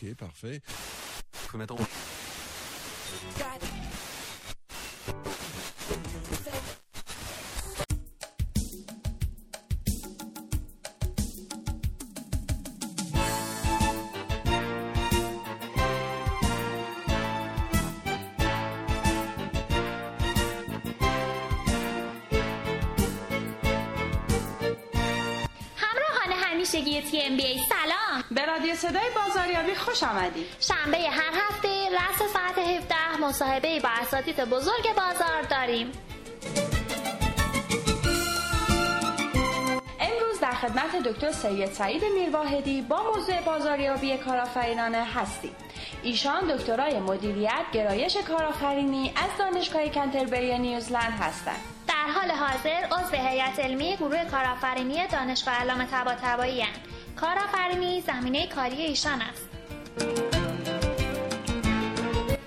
Ok, parfait. Faut mettre en... همیشگی تی ام بی ای سلام. به رادیو صدای بازاریابی خوش آمدید. شنبه هر هفته رأس ساعت 17 مصاحبه با اساتید بزرگ بازار داریم. امروز در خدمت دکتر سید سعید میرواحدی با موضوع بازاریابی کارآفرینانه هستیم. ایشان دکترای مدیریت گرایش کارآفرینی از دانشگاه کنتربری نیوزلند هستند. حال حاضر عضو هیئت علمی گروه کارآفرینی دانشگاه علامه طباطبایی. کارآفرینی زمینه کاری ایشان است.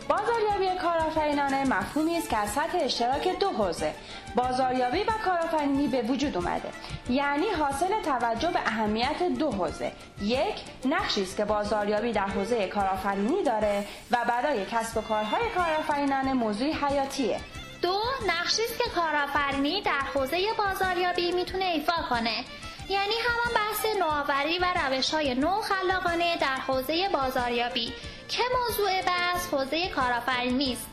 بازاریابی کارآفرینانه مفهومی است که از سطح اشتراک دو حوزه بازاریابی و کارآفرینی به وجود اومده. یعنی حاصل توجه به اهمیت دو حوزه. یک نقشی است که بازاریابی در حوزه کارآفرینی داره و برای کسب و کارهای کارآفرینانه موضوعی حیاتیه. دو نقشی است که کارآفرینی در حوزه بازاریابی می‌تونه ایفا کنه یعنی همان بحث نوآوری و روش های نو خلاقانه در حوزه بازاریابی که موضوع بحث حوزه کارآفرینی است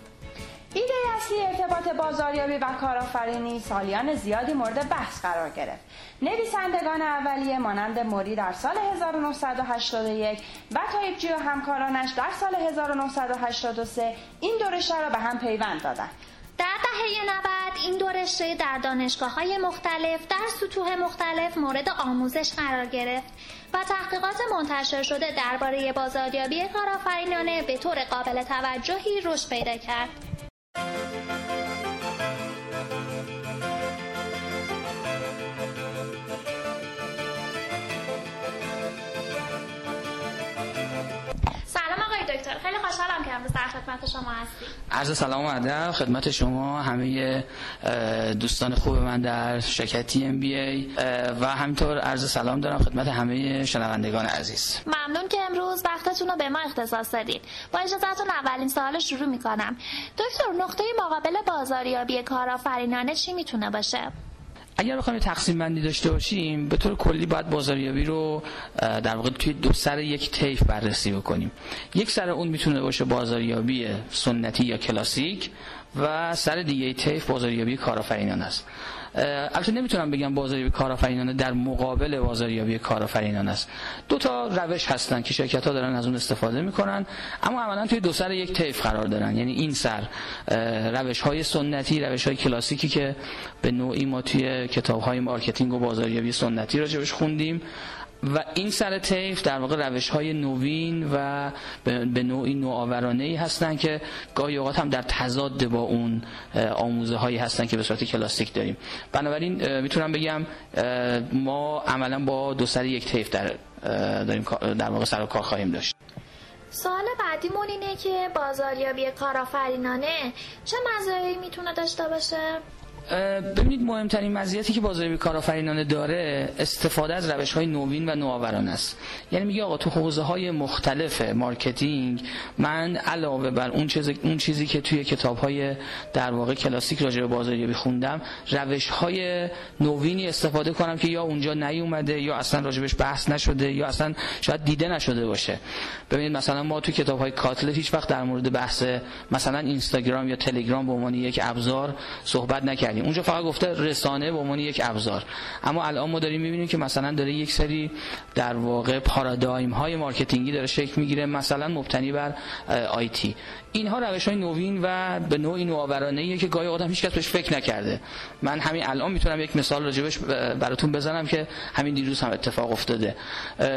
ایده اصلی ارتباط بازاریابی و کارآفرینی سالیان زیادی مورد بحث قرار گرفت. نویسندگان اولیه مانند موری در سال 1981 و تایبجی و همکارانش در سال 1983 این دو رشته را به هم پیوند دادند. در دهه 90 این دو رشته در دانشگاه های مختلف در سطوح مختلف مورد آموزش قرار گرفت و تحقیقات منتشر شده درباره بازاریابی کارآفرینانه به طور قابل توجهی رشد پیدا کرد. امروز در خدمت شما هستیم عرض سلام و ادب. خدمت شما همه دوستان خوب من در شرکت تی ام بی ای و همینطور عرض سلام دارم خدمت همه شنوندگان عزیز. ممنون که امروز وقتتون رو به ما اختصاص دادید با اجازهتون اولین سوال شروع می‌کنم. دکتر نقطه مقابل بازاریابی کارآفرینانه چی می‌تونه باشه؟ اگر بخوایم تقسیم بندی داشته باشیم به طور کلی باید بازاریابی رو در واقع توی دو سر یک طیف بررسی بکنیم. یک سر اون می‌تونه باشه بازاریابی سنتی یا کلاسیک و سر دیگه طیف بازاریابی کارآفرینانه است. البته نمی‌تونم بگم بازاریابی کارآفرینانه در مقابل بازاریابی کارآفرینانه است. دو تا روش هستن که شرکت ها دارن از اون استفاده می‌کنن اما عملا توی دو سر یک طیف قرار دارن. یعنی این سر روش های سنتی روش های کلاسیکی که به نوعی ما توی کتاب های marketing و بازاریابی سنتی راجبش خوندیم. و این سر طیف در واقع روش های نوین و به نوعی نوآورانه ای هستن که گاهی اوقات هم در تضاد با اون آموزه هایی هستن که به صورت کلاسیک داریم. بنابراین می‌تونم بگم ما عملا با دو سر یک طیف در داریم در واقع سر و کار خواهیم داشت. سوال بعدیمون اینه که بازاریابی کارآفرینانه چه مزایایی می‌تونه داشته باشه؟ ببینید مهمترین مزیتی که بازاریابی کارآفرینانه داره استفاده از روش های نوین و نوآورانه است. یعنی میگه آقا تو حوزه های مختلف marketing من علاوه بر اون چیزی اون چیزی که توی کتاب های در واقع کلاسیک راجع به بازاریابی خوندم روش های نوینی استفاده کنم که یا اونجا نیومده یا اصلا راجبش بحث نشده یا اصلا شاید دیده نشده باشه. ببینید مثلا ما تو کتاب های کاتلر هیچ وقت در مورد بحث مثلا اینستاگرام یا تلگرام به عنوان یک ابزار صحبت نکردیم. اونجا فقط گفته رسانه به عنوان یک ابزار. اما الان ما داریم می‌بینیم که مثلا داره یک سری در واقع پارادایم های marketing ی داره شکل می‌گیره مثلا مبتنی بر IT اینها روش های نوین و به نوعی نوآورانه که گاهی آدم هیچ کس بهش فکر نکرده. من همین الان می‌تونم یک مثال راجبش براتون بزنم که همین دیروز هم اتفاق افتاده.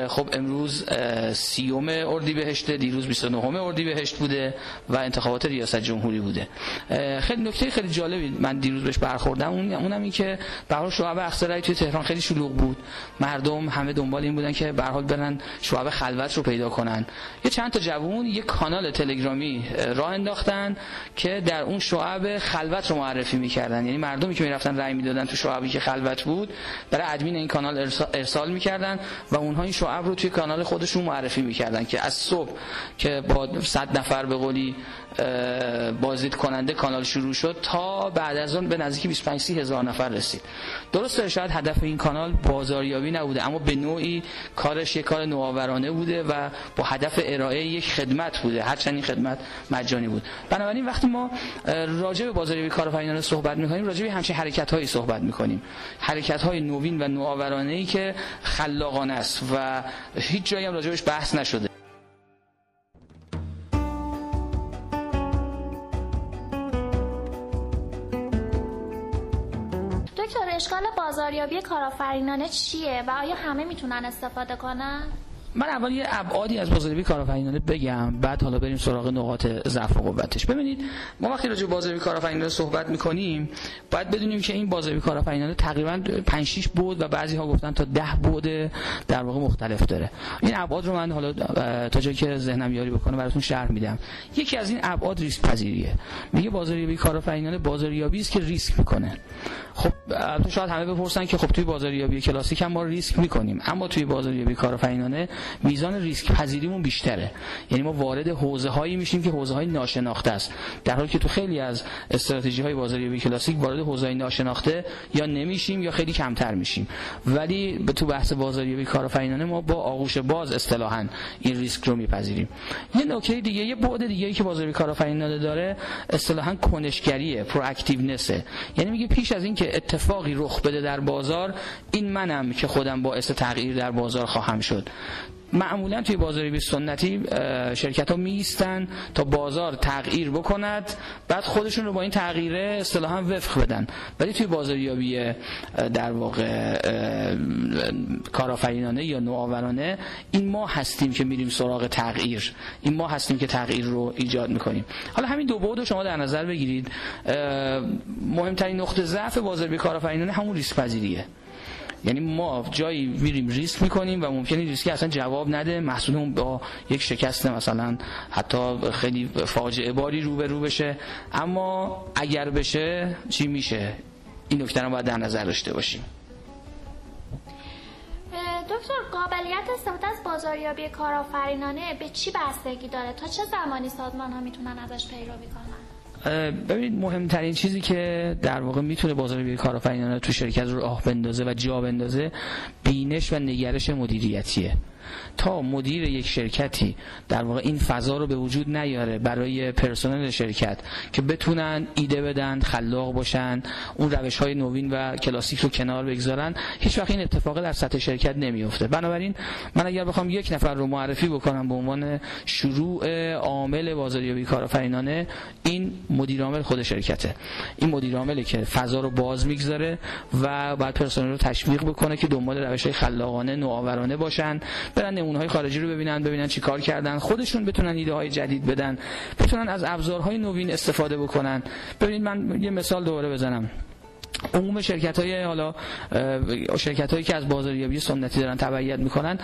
خب امروز سیوم اردیبهشت دیروز 29 اردیبهشت بوده و انتخابات ریاست جمهوری بوده. خیلی نکته خیلی جالبی من دیروز بهش برخوردم اون اونم این که به حال شعب اقصی توی تهران خیلی شلوغ بود. مردم همه دنبال این بودن که به حال برن شعب خلوت رو پیدا کنن. یه چند تا جوون یه کانال تلگرامی اه، راه انداختن که در اون شعب خلوت رو معرفی می‌کردن. یعنی مردمی که می‌رفتن رأی می‌دادن تو شعبی که خلوت بود برای ادمین این کانال ارسال می‌کردن و اونها این شعب رو توی کانال خودشون معرفی می‌کردن که از صبح که با 100 نفر به قولی بازدید کننده کانال شروع شد تا بعد از اون به نزدیک 25 هزار نفر رسید. درسته شاید هدف این کانال بازاریابی نبوده اما به نوعی کارش یک کار نوآورانه بوده و با هدف ارائه یک خدمت بوده. هرچند این خدمت مجانی بود. بنابراین وقتی ما راجع به بازاریابی کارآفرینانه صحبت می‌کنیم راجع به همچین حرکت‌هایی صحبت می‌کنیم. حرکت‌های نوین و نوآورانه‌ای که خلاقانه است و هیچ جایی هم راجعش بحث نشده. اشکال بازاریابی کارآفرینانه چیه و آیا همه می‌تونن استفاده کنن؟ من اول یه ابعادی از بازاریابی کارآفرینانه بگم بعد حالا بریم سراغ نقاط ضعف و قوتش. ببینید ما وقتی راجع به بازاریابی کارآفرینانه صحبت می‌کنیم باید بدونیم که این بازاریابی کارآفرینانه تقریبا 5 6 بود و بعضی ها گفتن تا 10 بود در واقع مختلف داره. این ابعاد رو من حالا تا جایی که ذهنم یاری بکنه براتون شرح میدم. یکی از این ابعاد ریسک پذیریه میگه بازاریابی کارآفرینانه بازاریابی است که ریسک می‌کنه. خب تو شاید همه بپرسن که خب توی بازاریابی کلاسیک هم ما ریسک می‌کنیم. اما توی بازاریابی کارآفرینانه میزان ریسک پذیریمون بیشتره. یعنی ما وارد حوزه هایی میشیم که حوزه های ناشناخته است. در حالی که تو خیلی از استراتژی های بازاریابی کلاسیک وارد حوزه های ناشناخته یا نمیشیم یا خیلی کمتر میشیم. ولی به تو بحث بازاریابی کارآفرینانه ما با آغوش باز اصطلاحا این ریسک رو میپذیریم. یه نکته دیگه یه بعد دیگه که بازاریابی کارآفرینانه داره اصطلاحا کنشگریه پرواکتیونسه. یعنی میگه پیش از اینکه اتفاقی رخ بده در بازار این منم که خودم باعث تغییر در بازار خواهم شد. معمولا توی بازاریابی سنتی شرکت ها میستن تا بازار تغییر بکند بعد خودشون رو با این تغییره اصطلاحا وفق بدن. ولی توی بازاریابی در واقع کارآفرینانه یا نوآورانه این ما هستیم که میریم سراغ تغییر. این ما هستیم که تغییر رو ایجاد می‌کنیم. حالا همین دو بعد رو شما در نظر بگیرید. مهمترین نقطه ضعف بازاریابی کارآفرینانه همون ریسک پذیریه. یعنی ما جایی میریم ریسک می‌کنیم و ممکنه ریسکی اصلا جواب نده محصولمون با یک شکست مثلا حتی خیلی فاجعه باری رو به رو بشه. اما اگر بشه چی میشه؟ این نکته رو باید در نظر داشته باشیم. دکتر قابلیت استفاده از بازاریابی کارآفرینانه به چی بستگی داره؟ تا چه زمانی سازمان ها می‌تونن ازش پیروی کنن؟ ببینید مهمترین چیزی که در واقع می‌تونه بازار کارآفرینانه تو شرکت رو راه بندازه و جا بندازه بینش و نگرش مدیریتیه. تا مدیر یک شرکتی در واقع این فضا رو به وجود نیاره برای پرسنل شرکت که بتونن ایده بدن خلاق باشن اون روش های نوین و کلاسیک رو کنار بگذارن. هیچ وقت این اتفاق در سطح شرکت نمیفته بنابراین من اگر بخوام یک نفر رو معرفی بکنم به عنوان شروع عامل بازاریابی کارآفرینانه این مدیر عامل خود شرکته. این مدیر عاملی که فضا رو باز می‌گذاره و بعد پرسنل رو تشویق بکنه که دنبال روش های خلاقانه نوآورانه باشن برن نمونه های خارجی رو ببینن ببینن چی کار کردن. خودشون بتونن ایده های جدید بدن. بتونن از ابزارهای نوین استفاده بکنن. ببینید من یه مثال دوباره بزنم. عموم شرکت های حالا شرکت هایی که از بازاریابی سنتی دارن تبعیت می‌کنن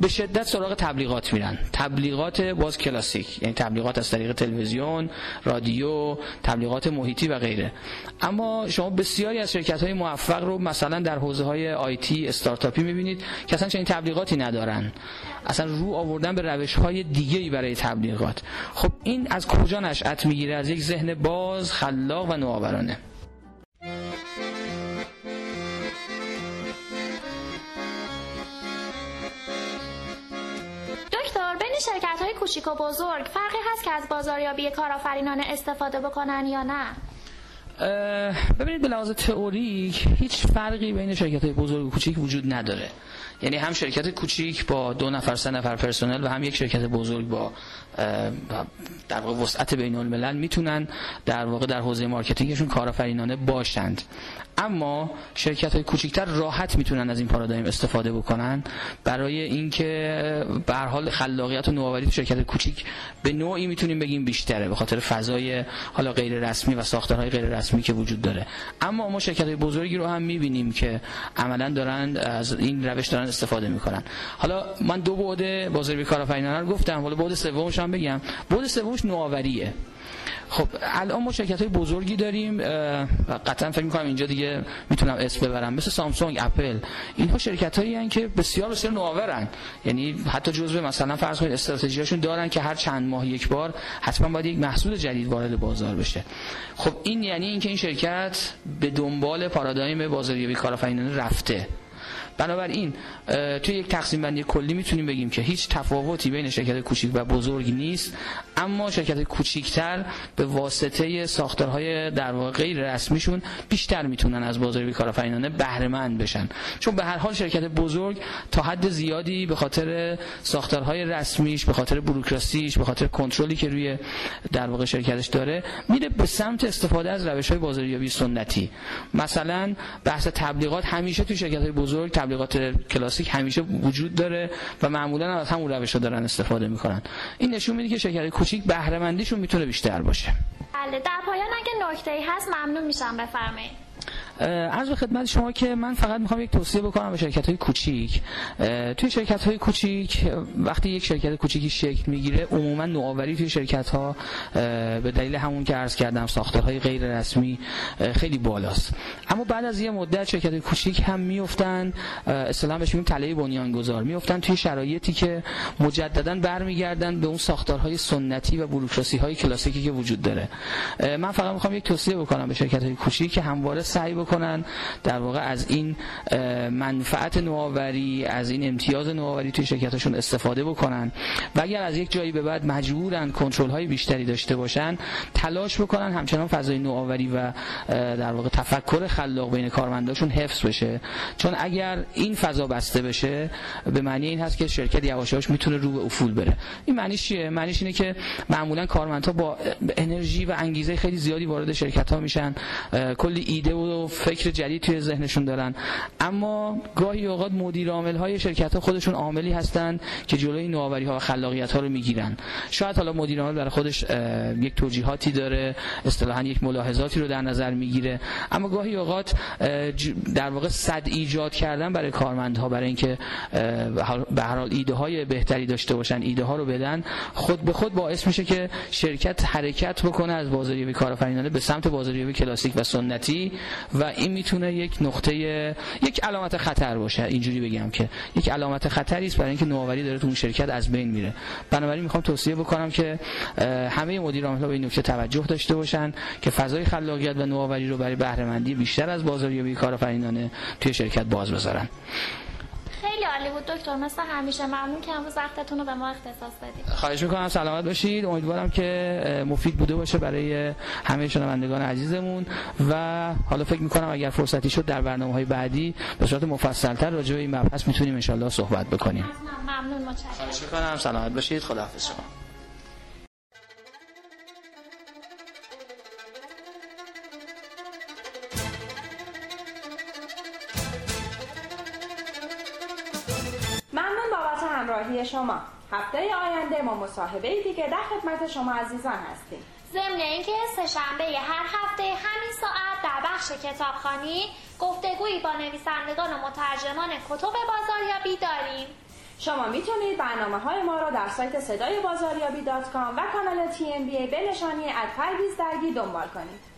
به شدت سراغ تبلیغات میرن. تبلیغات باز کلاسیک یعنی تبلیغات از طریق تلویزیون رادیو تبلیغات محیطی و غیره. اما شما بسیاری از شرکت های موفق رو مثلا در حوزه های آیتی استارتاپی می‌بینید که اصلا چنین تبلیغاتی ندارن. اصلا رو آوردن به روش های دیگه ای برای تبلیغات. خب این از کجا نشأت می‌گیره؟ از یک ذهن باز خلاق و نوآورانه. شرکت های کوچیک و بزرگ فرقی هست که از بازاریابی کارآفرینانه استفاده بکنن یا نه؟ ببینید به لحاظ تئوریک هیچ فرقی بین شرکت های بزرگ و کوچیک وجود نداره. یعنی هم شرکت کوچیک با دو نفر سه نفر پرسنل و هم یک شرکت بزرگ با در واقع وسعت بین الملل می‌تونن در واقع در حوزه marketing شون کارآفرینانه باشند. اما شرکت های کوچیکتر راحت می‌تونن از این پارادایم استفاده بکنن. برای اینکه به هر حال خلاقیت و نوآوری تو شرکت کوچیک به نوعی می‌تونیم بگیم بیشتره به خاطر فضای حالا غیر رسمی و ساختارهای غیر رسمی که وجود داره. اما ما شرکت های بزرگی رو هم می‌بینیم که عملا دارن از این روش دارن استفاده می‌کنن. حالا من دو بعد بازاریابی کارآفرینانه رو گفتم حالا بعد سومش هم بگم. بعد سومش نوآوریه. خب الان ما شرکت های بزرگی داریم قطعا فکر می‌کنم اینجا دیگه می‌تونم اسم ببرم. مثل سامسونگ اپل اینها شرکت هایی که بسیار بسیار نوآورن یعنی حتی جزء مثلا فرض کنید استراتژیاشون دارن که هر چند ماه یک بار حتما باید یک محصول جدید وارد بازار بشه. خب این یعنی اینکه این شرکت به دنبال پارادایم بازاریابی کارآفرینانه رفته. بنابراین توی یک تقسیم بندی کلی می‌تونیم بگیم که هیچ تفاوتی بین شرکت کوچیک و بزرگ نیست اما شرکت کوچیکتر به واسطه ساختارهای در واقع غیر رسمیشون بیشتر می‌تونن از بازار کارآفرینانه بهره مند بشن. چون به هر حال شرکت بزرگ تا حد زیادی به خاطر ساختارهای رسمیش به خاطر بوروکراسیش به خاطر کنترلی که روی در واقع شرکتش داره میره به سمت استفاده از روش‌های بازاریابی سنتی. مثلا بحث تبلیغات همیشه توی شرکت بزرگ تبلیغات کلاسیک همیشه وجود داره و معمولا از همون روش دارن استفاده می‌کنن. این نشون میده که شرکت کوچیک بهره مندیشون می‌تونه بیشتر باشه. بله در پایان اگه نکته ای هست ممنون میشم. بفرمایید. عرض به خدمت شما که من فقط می‌خوام یک توصیه بکنم به شرکت های کوچیک توی شرکت های کوچیک وقتی یک شرکت کوچیکی شکل می‌گیره عموما نوآوری توی شرکت ها به دلیل همون که عرض کردم ساختارهای غیر رسمی خیلی بالاست. اما بعد از یه مدت شرکت کوچیک هم میافتن اصطلاحا بهش میگیم تله بنیانگذار. میافتن توی شرایطی که مجددا برمیگردن به اون ساختارهای سنتی و بوروکراسی های کلاسیکی که وجود داره. من فقط می‌خوام یک توصیه بکنم به شرکت های کوچیک که همواره سعی بکنن در واقع از این منفعت نوآوری از این امتیاز نوآوری توی شرکتشون استفاده بکنن. و اگر از یک جایی به بعد مجبورن کنترل های بیشتری داشته باشن تلاش بکنن همچنان فضای نوآوری و در واقع تفکر خلاق بین کارمنداشون حفظ بشه. چون اگر این فضا بسته بشه به معنی این هست که شرکت یواش یواش می‌تونه رو به افول بره. این معنیش چیه؟ معنیش اینه که معمولا کارمندها با انرژی و انگیزه خیلی زیادی وارد شرکت ها میشن کلی ایده و فکر جدید توی ذهنشون دارن. اما گاهی اوقات مدیر عامل های شرکت ها خودشون عاملی هستن که جلوی نوآوری ها و خلاقیت ها رو می‌گیرن. شاید حالا مدیر عامل برای خودش یک توجیهاتی داره اصطلاحا یک ملاحظاتی رو در نظر می‌گیره. اما گاهی اوقات در واقع صد ایجاد کردن برای کارمندها برای اینکه به هر حال ایده های بهتری داشته باشن ایده ها رو بدن خود به خود باعث میشه که شرکت حرکت بکنه از بازاریابی کارآفرینانه به سمت بازاریابی کلاسیک و سنتی و این می‌تونه یک نقطه یک علامت خطر باشه. اینجوری بگم که یک علامت خطری است برای اینکه نوآوری داره تو اون شرکت از بین میره. بنابراین می‌خوام توصیه بکنم که همه مدیر عامل‌ها به این نکته توجه داشته باشن که فضای خلاقیت و نوآوری رو برای بهره مندی بیشتر از بازاریابی کارآفرینانه توی شرکت باز بذارن. عالی بود. دکتر مثل همیشه ممنون که امروز وقتتون رو به ما اختصاص بدید. خواهش می‌کنم سلامت باشید. امیدوارم که مفید بوده باشه برای همه شنوندگان عزیزمون. و حالا فکر می‌کنم اگر فرصتی شد در برنامه های بعدی به صورت مفصلتر راجع به این مبحث می‌تونیم ان صحبت بکنیم. ممنون متشکرم. خواهش می‌کنم سلامت باشید. خداحافظ شما. شما. هفته آینده ما مصاحبه دیگه در خدمت شما عزیزان هستیم. ضمن اینکه سهشنبه هر هفته همین ساعت در بخش کتابخانی گفتگویی با نویسندگان و مترجمان کتب بازاریابی داریم. شما می‌تونید برنامه های ما را در سایت صدای بازاریابی dot com و کانال TMB به نشانی at پرویز درگی دنبال کنید.